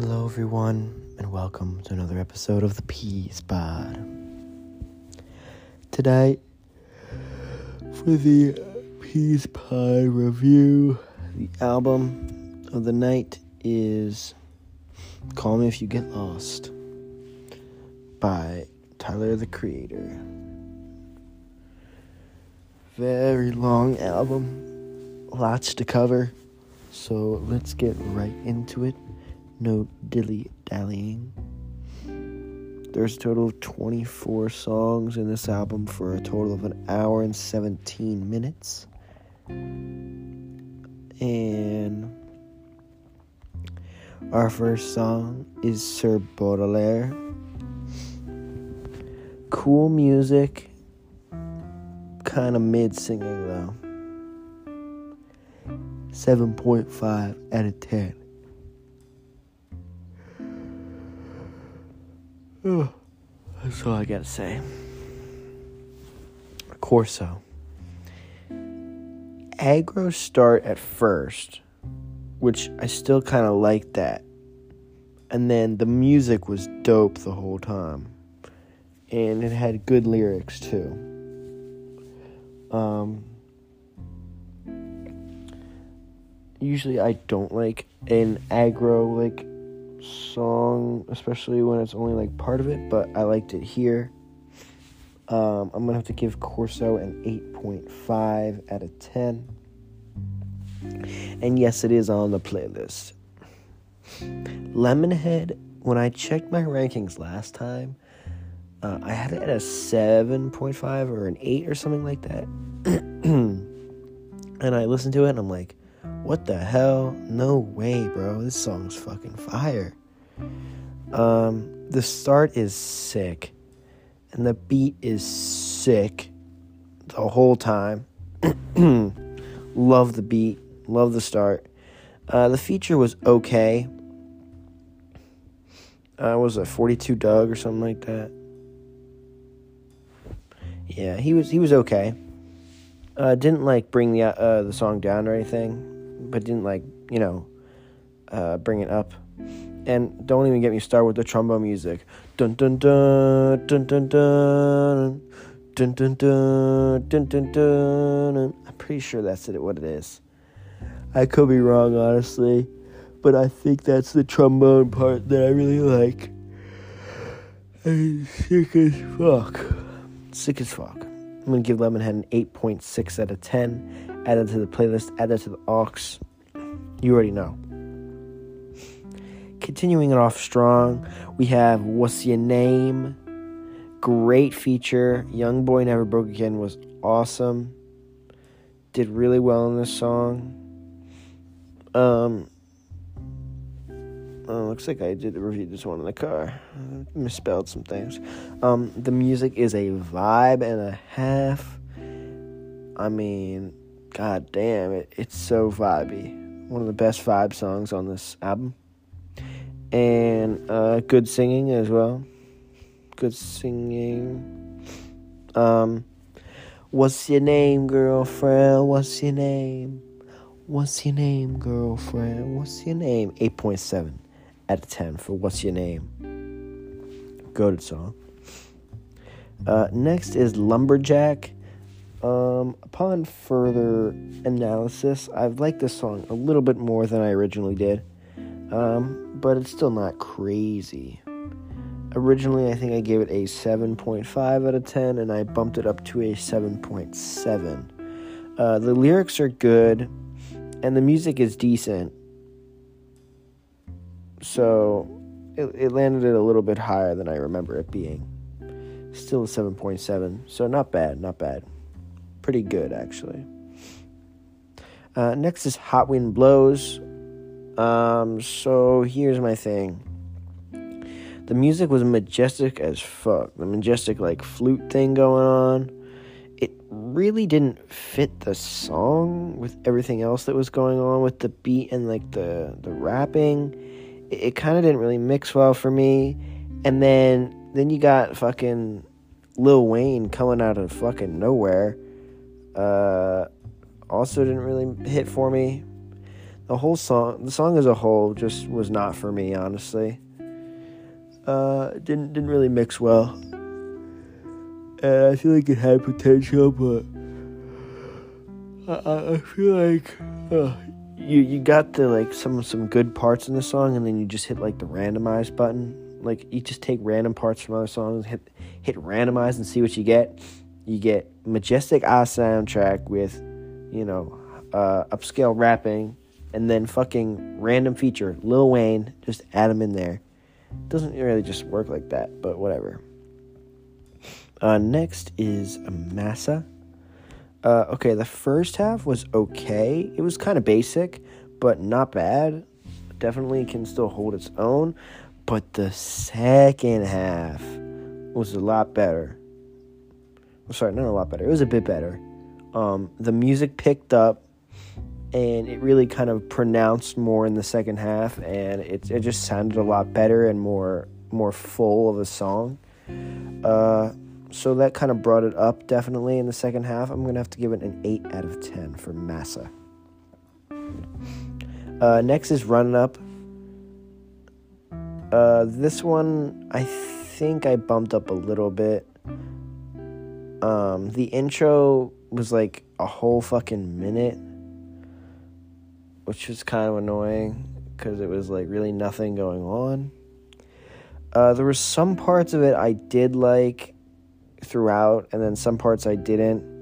Hello, everyone, and welcome to another episode of the Peas Pod. Today, for the Peas Pod review, the album of the night is Call Me If You Get Lost by Tyler the Creator. Very long album, lots to cover, so let's get right into it no dilly dallying. There's a total of 24 songs in this album for a total of an hour and 17 minutes. And our first song is Sir Baudelaire. Cool music, kind of mid singing though. 7.5 out of 10. That's all I gotta say. Corso. Aggro start at first, which I still kind of liked that. And then the music was dope the whole time. And it had good lyrics too. Um, usually I don't like an aggro like song, especially when it's only like part of it, but I liked it here. Um, I'm gonna have to give Corso an 8.5 out of 10. And yes, it is on the playlist. Lemonhead, when I checked my rankings last time, uh, I had it at a 7.5 or an 8 or something like that. and I listened to it and I'm like, what the hell? No way, bro. This song's fucking fire. Um, the start is sick, and the beat is sick the whole time. love the beat, love the start. Uh, the feature was okay. Uh, was a 42 Dugg or something like that. Yeah, he was he was okay. Uh, didn't like bring the uh, the song down or anything but didn't like you know uh, bring it up. And don't even get me started with the trombone music. Dun dun dun dun dun dun dun dun dun dun dun dun. I'm pretty sure that's it. What it is. I could be wrong, honestly, but I think that's the trombone part that I really like. I'm sick as fuck. Sick as fuck. I'm gonna give Lemonhead an 8.6 out of 10 add it to the playlist, add it to the aux. You already know. Continuing it off strong, we have What's Your Name? Great feature. YoungBoy Never Broke Again was awesome. Did really well in this song. Um, oh, looks like I did review this one in the car. I misspelled some things. Um, the music is a vibe and a half. I mean, god damn it, it's so vibey. One of the best vibe songs on this album. And uh, good singing as well. Good singing. Um, what's your name, girlfriend? What's your name? What's your name, girlfriend? What's your name? 8.7 out of 10 for What's Your Name. Goaded song. Uh, next is Lumberjack. Um, upon further analysis, I've liked this song a little bit more than I originally did, um, but it's still not crazy. Originally, I think I gave it a 7.5 out of 10, and I bumped it up to a 7.7. Uh, the lyrics are good, and the music is decent, so it, it landed it a little bit higher than I remember it being. Still a 7.7, so not bad, not bad pretty good actually. Uh, next is Hot Wind Blows. Um, so here's my thing. The music was majestic as fuck. The majestic like flute thing going on. It really didn't fit the song with everything else that was going on with the beat and like the the rapping. It, it kind of didn't really mix well for me. And then then you got fucking Lil Wayne coming out of fucking nowhere uh, also didn't really hit for me. the whole song, the song as a whole, just was not for me, honestly. Uh, didn't didn't really mix well, and I feel like it had potential, but I, I feel like uh, you you got the like some some good parts in the song, and then you just hit like the randomize button. Like you just take random parts from other songs, hit hit randomize, and see what you get. You get majestic eye soundtrack with, you know, uh, upscale rapping, and then fucking random feature Lil Wayne. Just add him in there. Doesn't really just work like that, but whatever. Uh, next is Massa. Uh, okay, the first half was okay. It was kind of basic, but not bad. Definitely can still hold its own. But the second half was a lot better. I'm sorry, not a lot better. It was a bit better. Um, the music picked up, and it really kind of pronounced more in the second half, and it it just sounded a lot better and more more full of a song. Uh, so that kind of brought it up definitely in the second half. I'm gonna have to give it an eight out of ten for Massa. Uh, next is Run Up. Uh, this one I think I bumped up a little bit. Um, the intro was like a whole fucking minute, which was kind of annoying because it was like really nothing going on. Uh, there were some parts of it I did like throughout, and then some parts I didn't.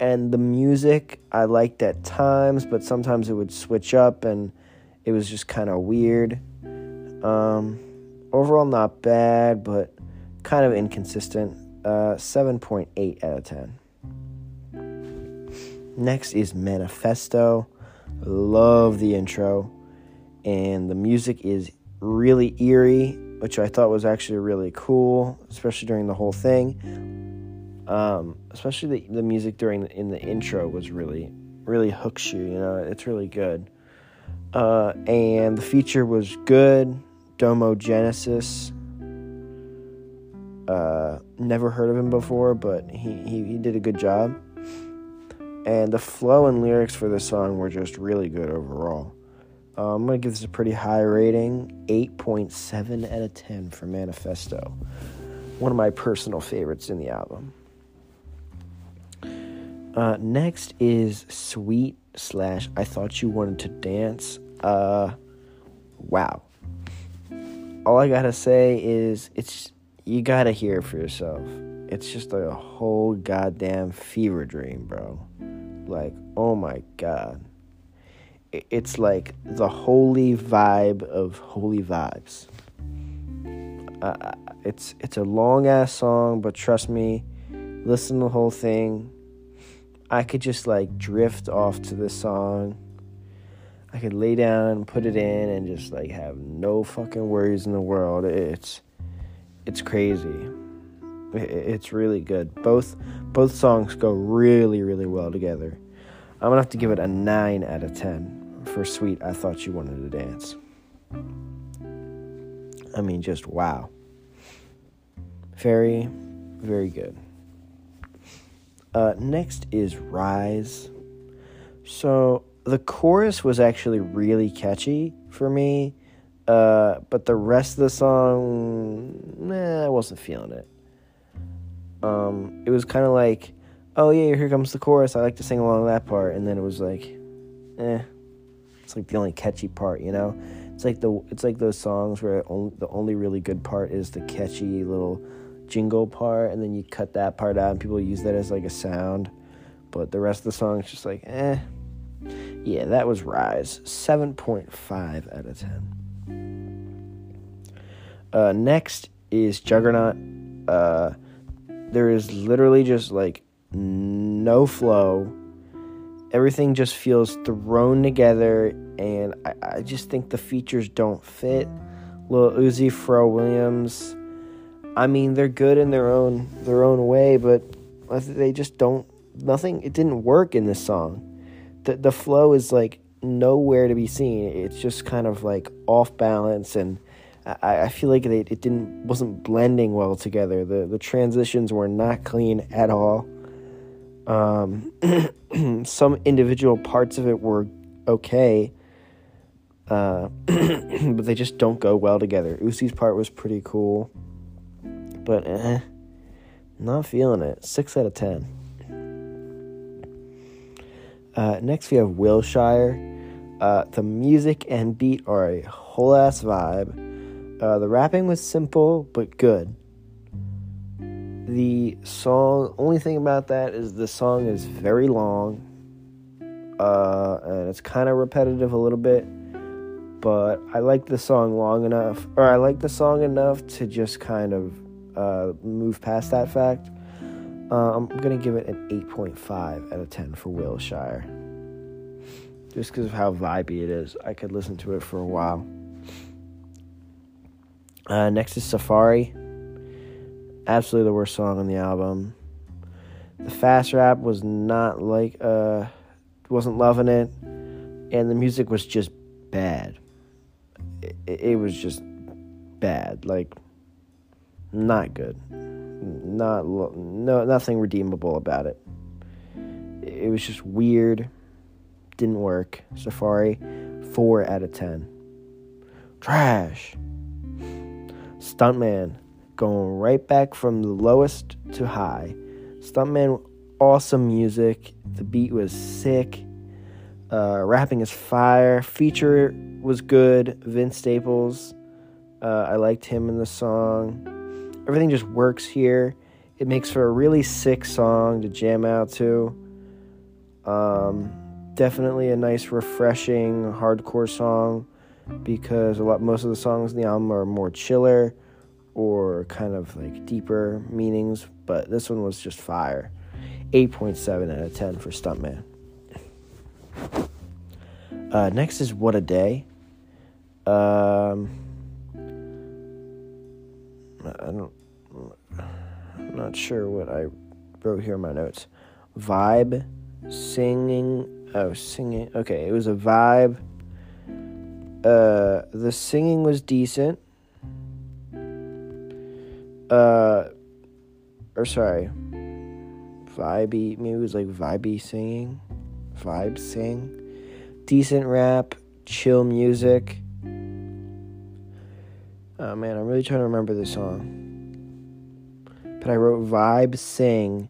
And the music I liked at times, but sometimes it would switch up, and it was just kind of weird. Um, overall, not bad, but kind of inconsistent. Uh, 7.8 out of 10. Next is Manifesto. Love the intro, and the music is really eerie which I thought was actually really cool, especially during the whole thing. Um, especially the, the music during the, in the intro was really really hooks you. You know, it's really good. Uh, and the feature was good. Domo Genesis. Uh, never heard of him before, but he, he, he did a good job. And the flow and lyrics for the song were just really good overall. Uh, I'm going to give this a pretty high rating 8.7 out of 10 for Manifesto. One of my personal favorites in the album. Uh, next is Sweet slash I Thought You Wanted to Dance. Uh, wow. All I gotta say is it's you gotta hear it for yourself. It's just like a whole goddamn fever dream, bro. Like, oh my god it's like the holy vibe of holy vibes. Uh, it's it's a long ass song, but trust me, listen to the whole thing. I could just like drift off to this song. I could lay down, put it in, and just like have no fucking worries in the world. It's it's crazy. It's really good. Both both songs go really really well together. I'm gonna have to give it a nine out of ten for Sweet, I Thought You Wanted to Dance. I mean, just wow. Very, very good. Uh, next is Rise. So the chorus was actually really catchy for me, uh, but the rest of the song, nah, I wasn't feeling it. Um, it was kind of like, oh yeah, here comes the chorus. I like to sing along that part, and then it was like, eh, it's like the only catchy part, you know. It's like the it's like those songs where only, the only really good part is the catchy little jingle part, and then you cut that part out, and people use that as like a sound. But the rest of the song is just like, eh. Yeah, that was Rise. 7.5 out of 10. Uh, next is Juggernaut. Uh, there is literally just like no flow everything just feels thrown together, and I, I just think the features don't fit. Lil Uzi, Pharrell Williams, I mean, they're good in their own their own way, but they just don't. Nothing. It didn't work in this song. The the flow is like nowhere to be seen. It's just kind of like off balance, and I, I feel like they, it didn't wasn't blending well together. The the transitions were not clean at all. Um, some individual parts of it were okay, Uh, but they just don't go well together. Uzi's part was pretty cool, but eh, not feeling it. Six out of ten. Uh, next, we have Wilshire. Uh, the music and beat are a whole ass vibe. Uh, the rapping was simple but good. The song, only thing about that is the song is very long. Uh, and it's kind of repetitive a little bit. But I like the song long enough, or I like the song enough to just kind of uh, move past that fact. Uh, I'm to give it an 8.5 out of 10 for Wilshire. Just because of how vibey it is. I could listen to it for a while. Uh, next is Safari. Absolutely the worst song on the album. The fast rap was not like, uh, wasn't loving it. And the music was just bad. It, it was just bad. Like, not good not no nothing redeemable about it. It was just weird. Didn't work. Safari, four out of ten. Trash. Stuntman, going right back from the lowest to high. Stuntman, awesome music. The beat was sick. Uh, rapping is fire. Feature was good. Vince Staples. Uh, I liked him in the song everything just works here. It makes for a really sick song to jam out to. Um, definitely a nice, refreshing hardcore song because a lot most of the songs in the album are more chiller or kind of like deeper meanings, but this one was just fire. 8.7 out of 10 for Stuntman. Uh, next is What a Day. Um, I don't. I'm not sure what I wrote here in my notes. Vibe, singing. Oh, singing. Okay, it was a vibe. Uh, the singing was decent. Uh, or sorry, vibey. Maybe it was like vibey singing, vibe sing. Decent rap, chill music. Oh man, I'm really trying to remember the song. But I wrote vibe, sing,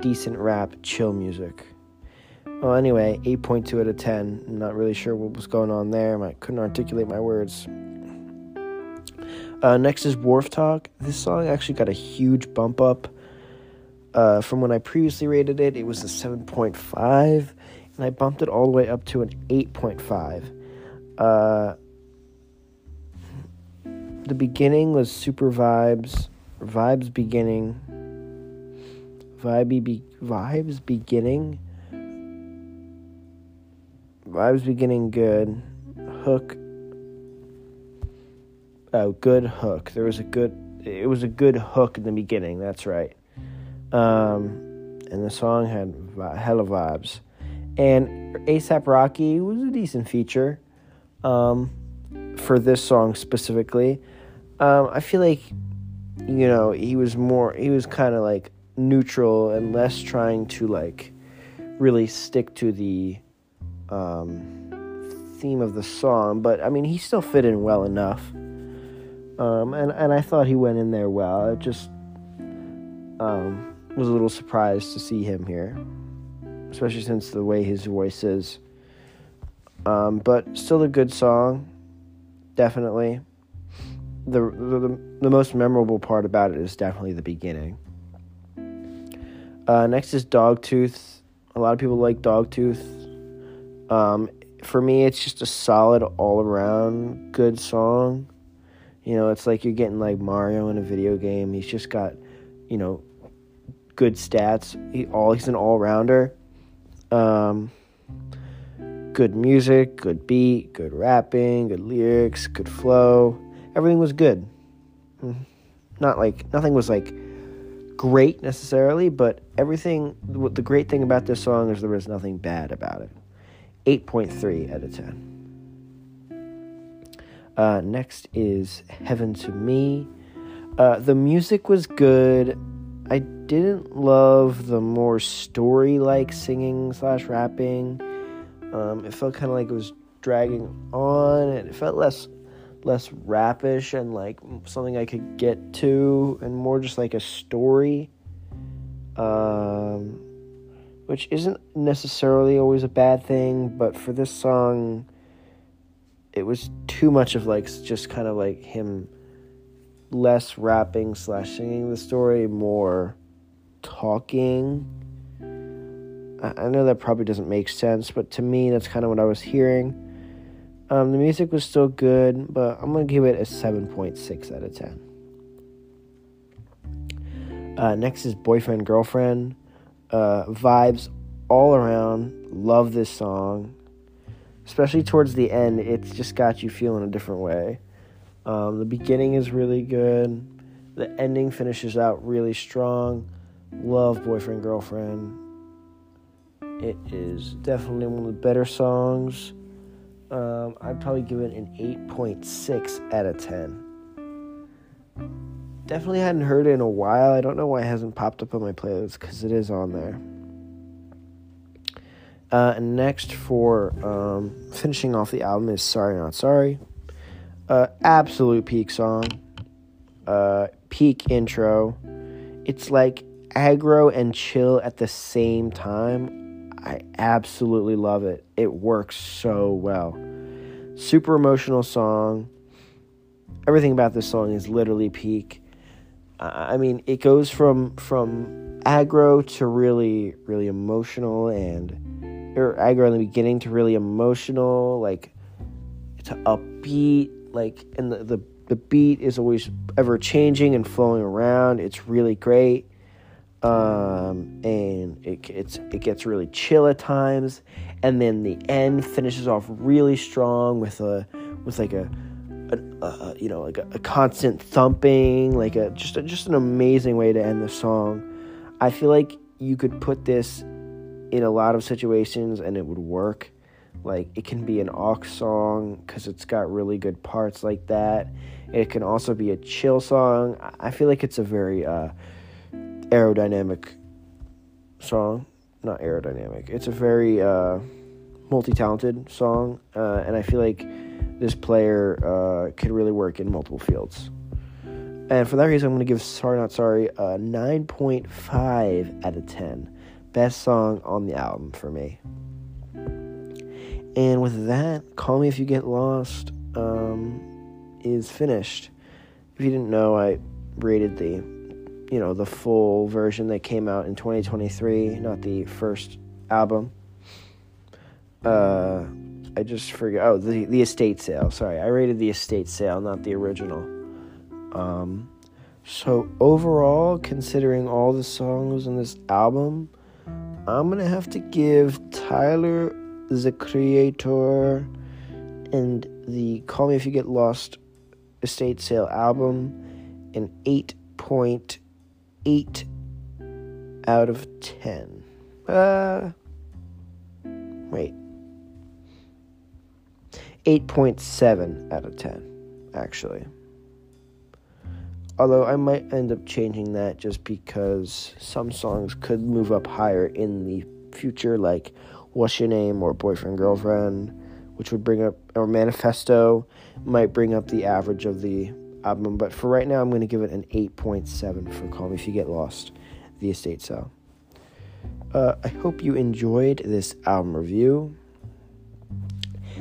decent rap, chill music. Well, anyway, 8.2 out of 10. I'm not really sure what was going on there. I couldn't articulate my words. Uh, next is Wharf Talk. This song actually got a huge bump up uh, from when I previously rated it. It was a 7.5, and I bumped it all the way up to an 8.5. Uh, the beginning was super vibes. Vibes beginning. Vibey be, vibes beginning. Vibes beginning good. Hook. Oh, good hook. There was a good. It was a good hook in the beginning. That's right. Um, and the song had hella vibes. And ASAP Rocky was a decent feature. Um, for this song specifically. Um, I feel like, you know, he was more, he was kind of like neutral and less trying to like really stick to the um, theme of the song. But I mean, he still fit in well enough. Um, and, and I thought he went in there well. It just um, was a little surprised to see him here, especially since the way his voice is. Um, but still a good song definitely. The, the the most memorable part about it is definitely the beginning. Uh, next is Dogtooth. A lot of people like Dogtooth. Um, for me, it's just a solid all around good song. You know, it's like you're getting like Mario in a video game. He's just got, you know, good stats. He all he's an all rounder. Um, good music, good beat, good rapping, good lyrics, good flow. Everything was good. Hmm. Not like nothing was like great necessarily, but everything. The great thing about this song is there was nothing bad about it. 8.3 out of 10. Uh, next is Heaven to Me. Uh, the music was good. I didn't love the more story like singing slash rapping. Um, it felt kind of like it was dragging on, and it felt less less rapish and like something I could get to, and more just like a story. Um, which isn't necessarily always a bad thing, but for this song, it was too much of like just kind of like him less rapping slash singing the story, more talking. I, know that probably doesn't make sense, but to me, that's kind of what I was hearing. Um, the music was still good, but I'm gonna give it a 7.6 out of 10. Uh, next is Boyfriend Girlfriend. Uh, vibes all around. Love this song. Especially towards the end, it's just got you feeling a different way. Um, the beginning is really good. The ending finishes out really strong. Love Boyfriend Girlfriend. It is definitely one of the better songs. Um, I'd probably give it an 8.6 out of 10. Definitely hadn't heard it in a while. I don't know why it hasn't popped up on my playlist because it is on there. Uh, next, for um, finishing off the album, is Sorry Not Sorry. Uh, absolute peak song. Uh, peak intro. It's like aggro and chill at the same time. I absolutely love it. It works so well. Super emotional song. Everything about this song is literally peak. I mean, it goes from from aggro to really really emotional and or aggro in the beginning to really emotional, like to upbeat like and the, the the beat is always ever changing and flowing around. It's really great. Um, and it it's it gets really chill at times, and then the end finishes off really strong with a with like a, a, a you know like a, a, constant thumping, like a just just an amazing way to end the song. I feel like you could put this in a lot of situations and it would work. Like it can be an aux song because it's got really good parts like that. It can also be a chill song. I feel like it's a very uh, aerodynamic song. Not aerodynamic. It's a very uh, multi-talented song, uh, and I feel like this player uh, could really work in multiple fields. And for that reason, I'm going to give Sorry Not Sorry a 9.5 out of 10. Best song on the album for me. And with that, Call Me If You Get Lost um, is finished. If you didn't know, I rated the you know the full version that came out in 2023, not the first album. Uh, I just forget. Oh, the the estate sale. Sorry, I rated the estate sale, not the original. Um, so overall, considering all the songs in this album, I'm gonna have to give Tyler the Creator and the Call Me If You Get Lost Estate Sale album an 8.8 out of 10. Uh, wait. 8.7 out of 10, actually. Although I might end up changing that just because some songs could move up higher in the future, like What's Your Name or Boyfriend Girlfriend, which would bring up, or Manifesto might bring up the average of the album. But for right now, I'm going to give it an 8.7 for Call Me If You Get Lost, the estate sale. Uh, I hope you enjoyed this album review.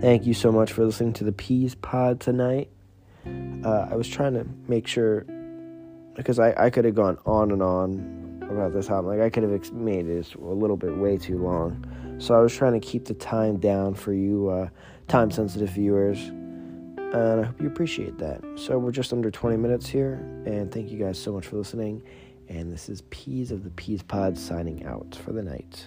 Thank you so much for listening to the Peas Pod tonight. Uh, I was trying to make sure because I, I could have gone on and on about this album. Like I could have made it a little bit way too long. So I was trying to keep the time down for you uh, time sensitive viewers. And I hope you appreciate that. So we're just under 20 minutes here. And thank you guys so much for listening. And this is Peas of the Peas Pod signing out for the night.